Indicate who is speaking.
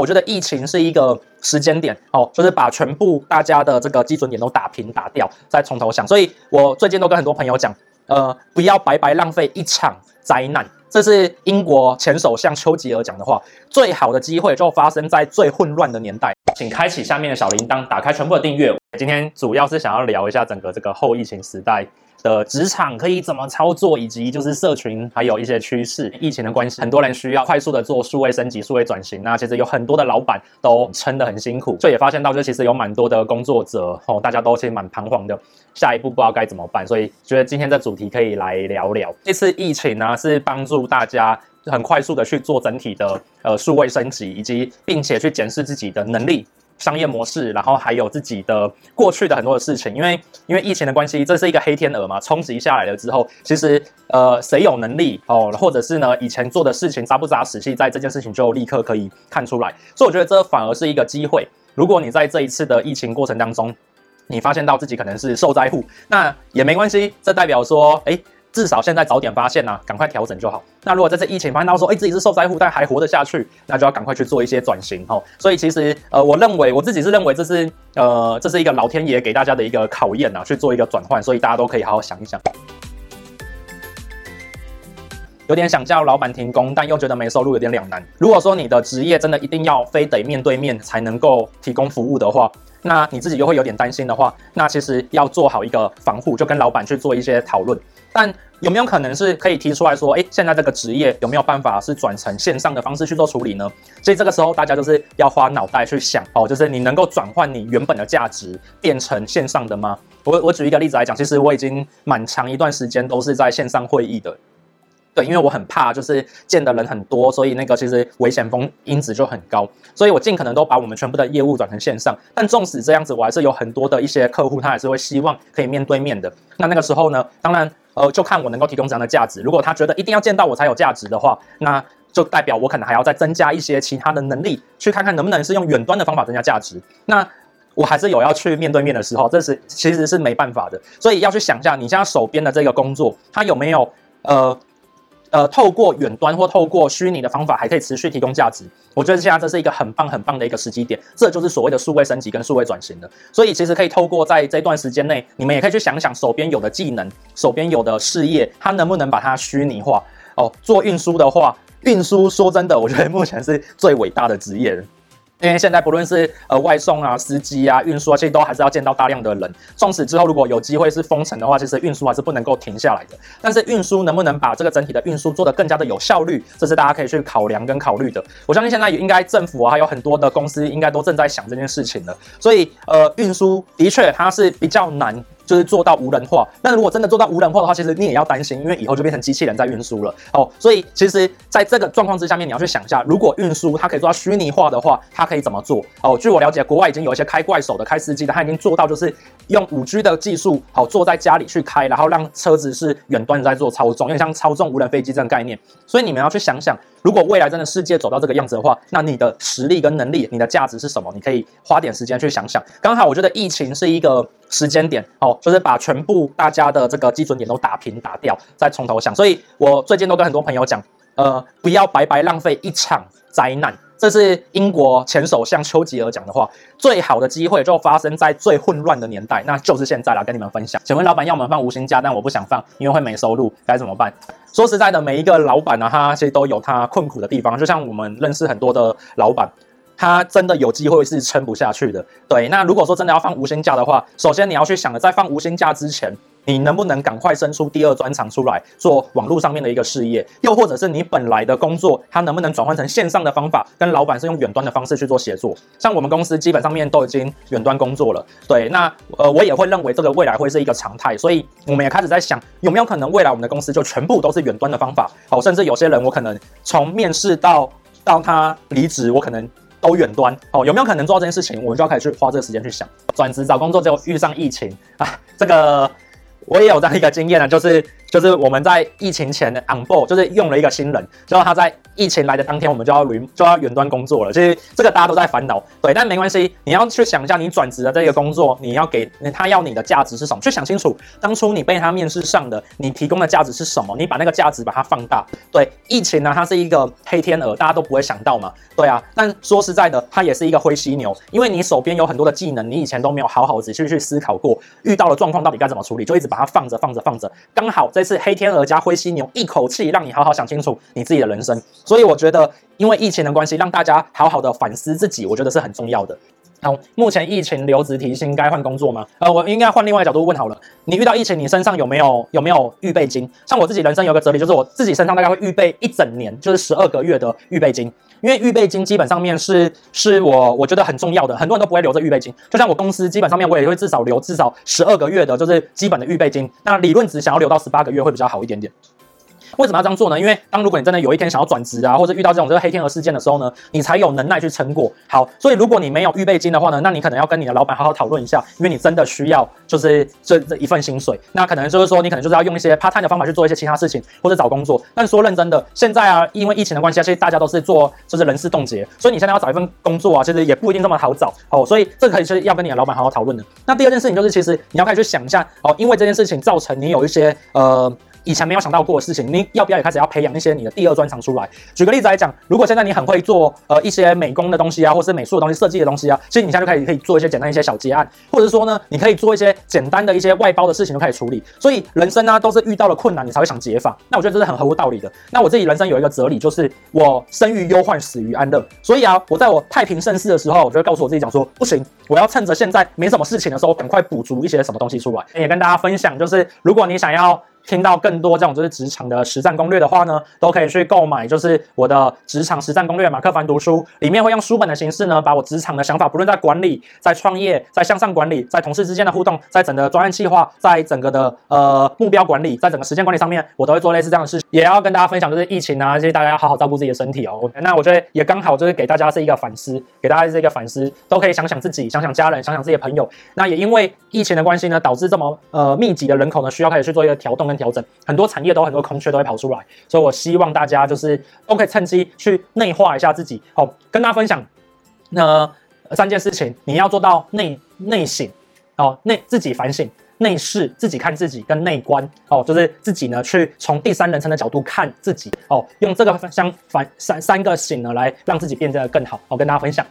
Speaker 1: 我觉得疫情是一个时间点哦，就是把全部大家的这个基准点都打平打掉，再从头想。所以我最近都跟很多朋友讲，呃，不要白白浪费一场灾难。这是英国前首相丘吉尔讲的话。最好的机会就发生在最混乱的年代。请开启下面的小铃铛，打开全部的订阅。今天主要是想要聊一下整个这个后疫情时代。的职场可以怎么操作，以及就是社群还有一些趋势。疫情的关系，很多人需要快速的做数位升级、数位转型。那其实有很多的老板都撑得很辛苦，就也发现到，就其实有蛮多的工作者哦，大家都其实蛮彷徨的，下一步不知道该怎么办。所以觉得今天这主题可以来聊聊。这次疫情呢，是帮助大家很快速的去做整体的呃数位升级，以及并且去检视自己的能力。商业模式，然后还有自己的过去的很多的事情，因为因为疫情的关系，这是一个黑天鹅嘛，冲击下来了之后，其实呃谁有能力哦，或者是呢以前做的事情扎不扎实际，在这件事情就立刻可以看出来，所以我觉得这反而是一个机会。如果你在这一次的疫情过程当中，你发现到自己可能是受灾户，那也没关系，这代表说，诶。至少现在早点发现呐、啊，赶快调整就好。那如果这次疫情发现到说，哎，自己是受灾户，但还活得下去，那就要赶快去做一些转型哦。所以其实，呃，我认为我自己是认为这是，呃，这是一个老天爷给大家的一个考验啊，去做一个转换。所以大家都可以好好想一想。有点想叫老板停工，但又觉得没收入有点两难。如果说你的职业真的一定要非得面对面才能够提供服务的话，那你自己又会有点担心的话，那其实要做好一个防护，就跟老板去做一些讨论。但有没有可能是可以提出来说，诶，现在这个职业有没有办法是转成线上的方式去做处理呢？所以这个时候大家就是要花脑袋去想哦，就是你能够转换你原本的价值变成线上的吗？我我举一个例子来讲，其实我已经蛮长一段时间都是在线上会议的。对，因为我很怕，就是见的人很多，所以那个其实危险风因子就很高，所以我尽可能都把我们全部的业务转成线上。但纵使这样子，我还是有很多的一些客户，他还是会希望可以面对面的。那那个时候呢，当然，呃，就看我能够提供怎样的价值。如果他觉得一定要见到我才有价值的话，那就代表我可能还要再增加一些其他的能力，去看看能不能是用远端的方法增加价值。那我还是有要去面对面的时候，这是其实是没办法的。所以要去想一下，你现在手边的这个工作，它有没有呃。呃，透过远端或透过虚拟的方法，还可以持续提供价值。我觉得现在这是一个很棒很棒的一个时机点，这就是所谓的数位升级跟数位转型的。所以其实可以透过在这段时间内，你们也可以去想想手边有的技能、手边有的事业，它能不能把它虚拟化哦。做运输的话，运输说真的，我觉得目前是最伟大的职业。因为现在不论是呃外送啊、司机啊、运输啊，其实都还是要见到大量的人。纵使之后如果有机会是封城的话，其实运输还是不能够停下来的。但是运输能不能把这个整体的运输做得更加的有效率，这是大家可以去考量跟考虑的。我相信现在也应该政府啊，还有很多的公司应该都正在想这件事情了。所以呃，运输的确它是比较难。就是做到无人化，但如果真的做到无人化的话，其实你也要担心，因为以后就变成机器人在运输了哦。所以其实在这个状况之下面，你要去想一下，如果运输它可以做到虚拟化的话，它可以怎么做哦？据我了解，国外已经有一些开怪手的、开司机的，他已经做到就是用五 G 的技术，好坐在家里去开，然后让车子是远端在做操纵，因为像操纵无人飞机这种概念。所以你们要去想想。如果未来真的世界走到这个样子的话，那你的实力跟能力，你的价值是什么？你可以花点时间去想想。刚好我觉得疫情是一个时间点哦，就是把全部大家的这个基准点都打平打掉，再从头想。所以我最近都跟很多朋友讲，呃，不要白白浪费一场灾难。这是英国前首相丘吉尔讲的话。最好的机会就发生在最混乱的年代，那就是现在了。跟你们分享，请问老板要我们放无薪假，但我不想放，因为会没收入，该怎么办？说实在的，每一个老板呢，他其实都有他困苦的地方。就像我们认识很多的老板，他真的有机会是撑不下去的。对，那如果说真的要放无薪假的话，首先你要去想的，在放无薪假之前。你能不能赶快生出第二专长出来做网络上面的一个事业？又或者是你本来的工作，它能不能转换成线上的方法，跟老板是用远端的方式去做协作？像我们公司基本上面都已经远端工作了。对，那呃，我也会认为这个未来会是一个常态，所以我们也开始在想，有没有可能未来我们的公司就全部都是远端的方法？哦，甚至有些人我可能从面试到到他离职，我可能都远端。哦，有没有可能做到这件事情？我们就要开始去花这个时间去想。转职找工作就遇上疫情啊，这个。我也有这样一个经验呢，就是就是我们在疫情前的 on board，就是用了一个新人，之后他在疫情来的当天，我们就要云就要远端工作了。其实这个大家都在烦恼，对，但没关系，你要去想一下，你转职的这个工作，你要给他要你的价值是什么？去想清楚，当初你被他面试上的，你提供的价值是什么？你把那个价值把它放大。对，疫情呢，它是一个黑天鹅，大家都不会想到嘛。对啊，但说实在的，它也是一个灰犀牛，因为你手边有很多的技能，你以前都没有好好仔细去思考过，遇到了状况到底该怎么处理，就一直把它放着放着放着，刚好这次黑天鹅加灰犀牛一口气让你好好想清楚你自己的人生。所以我觉得，因为疫情的关系，让大家好好的反思自己，我觉得是很重要的。好，目前疫情留职提薪，该换工作吗？呃，我应该换另外一角度问好了。你遇到疫情，你身上有没有有没有预备金？像我自己人生有个哲理，就是我自己身上大概会预备一整年，就是十二个月的预备金。因为预备金基本上面是是我我觉得很重要的，很多人都不会留着预备金。就像我公司基本上面我也会至少留至少十二个月的，就是基本的预备金。那理论值想要留到十八个月会比较好一点点。为什么要这样做呢？因为当如果你真的有一天想要转职啊，或者遇到这种这个黑天鹅事件的时候呢，你才有能耐去撑过。好，所以如果你没有预备金的话呢，那你可能要跟你的老板好好讨论一下，因为你真的需要就是这这一份薪水。那可能就是说你可能就是要用一些 part time 的方法去做一些其他事情，或者找工作。但说认真的，现在啊，因为疫情的关系啊，其实大家都是做就是人事冻结，所以你现在要找一份工作啊，其实也不一定这么好找哦。所以这可以是要跟你的老板好好讨论的。那第二件事情就是，其实你要开始去想一下哦，因为这件事情造成你有一些呃。以前没有想到过的事情，你要不要也开始要培养一些你的第二专长出来？举个例子来讲，如果现在你很会做呃一些美工的东西啊，或是美术的东西、设计的东西啊，其实你现在就可以可以做一些简单一些小结案，或者说呢，你可以做一些简单的一些外包的事情就开始处理。所以人生呢、都是遇到了困难你才会想解法。那我觉得这是很合乎道理的。那我自己人生有一个哲理，就是我生于忧患，死于安乐。所以啊，我在我太平盛世的时候，我就会告诉我自己讲说，不行，我要趁着现在没什么事情的时候，赶快补足一些什么东西出来。也跟大家分享，就是如果你想要。听到更多这种就是职场的实战攻略的话呢，都可以去购买，就是我的职场实战攻略马克凡读书，里面会用书本的形式呢，把我职场的想法，不论在管理、在创业、在向上管理、在同事之间的互动、在整个专案计划、在整个的呃目标管理、在整个时间管理上面，我都会做类似这样的事。也要跟大家分享，就是疫情啊，这些大家要好好照顾自己的身体哦。那我觉得也刚好就是给大家是一个反思，给大家是一个反思，都可以想想自己，想想家人，想想自己的朋友。那也因为疫情的关系呢，导致这么呃密集的人口呢，需要开始去做一个调动调整，很多。产业都很多空缺都会跑出来，所以我希望大家就是都可以趁机去内化一下自己。好，跟大家分享那三件事情，你要做到内内省哦，内自己反省、内视自己看自己跟内观哦，就是自己呢去从第三人称的角度看自己哦，用这个相反三三个省呢来让自己变得更好。我跟大家分享。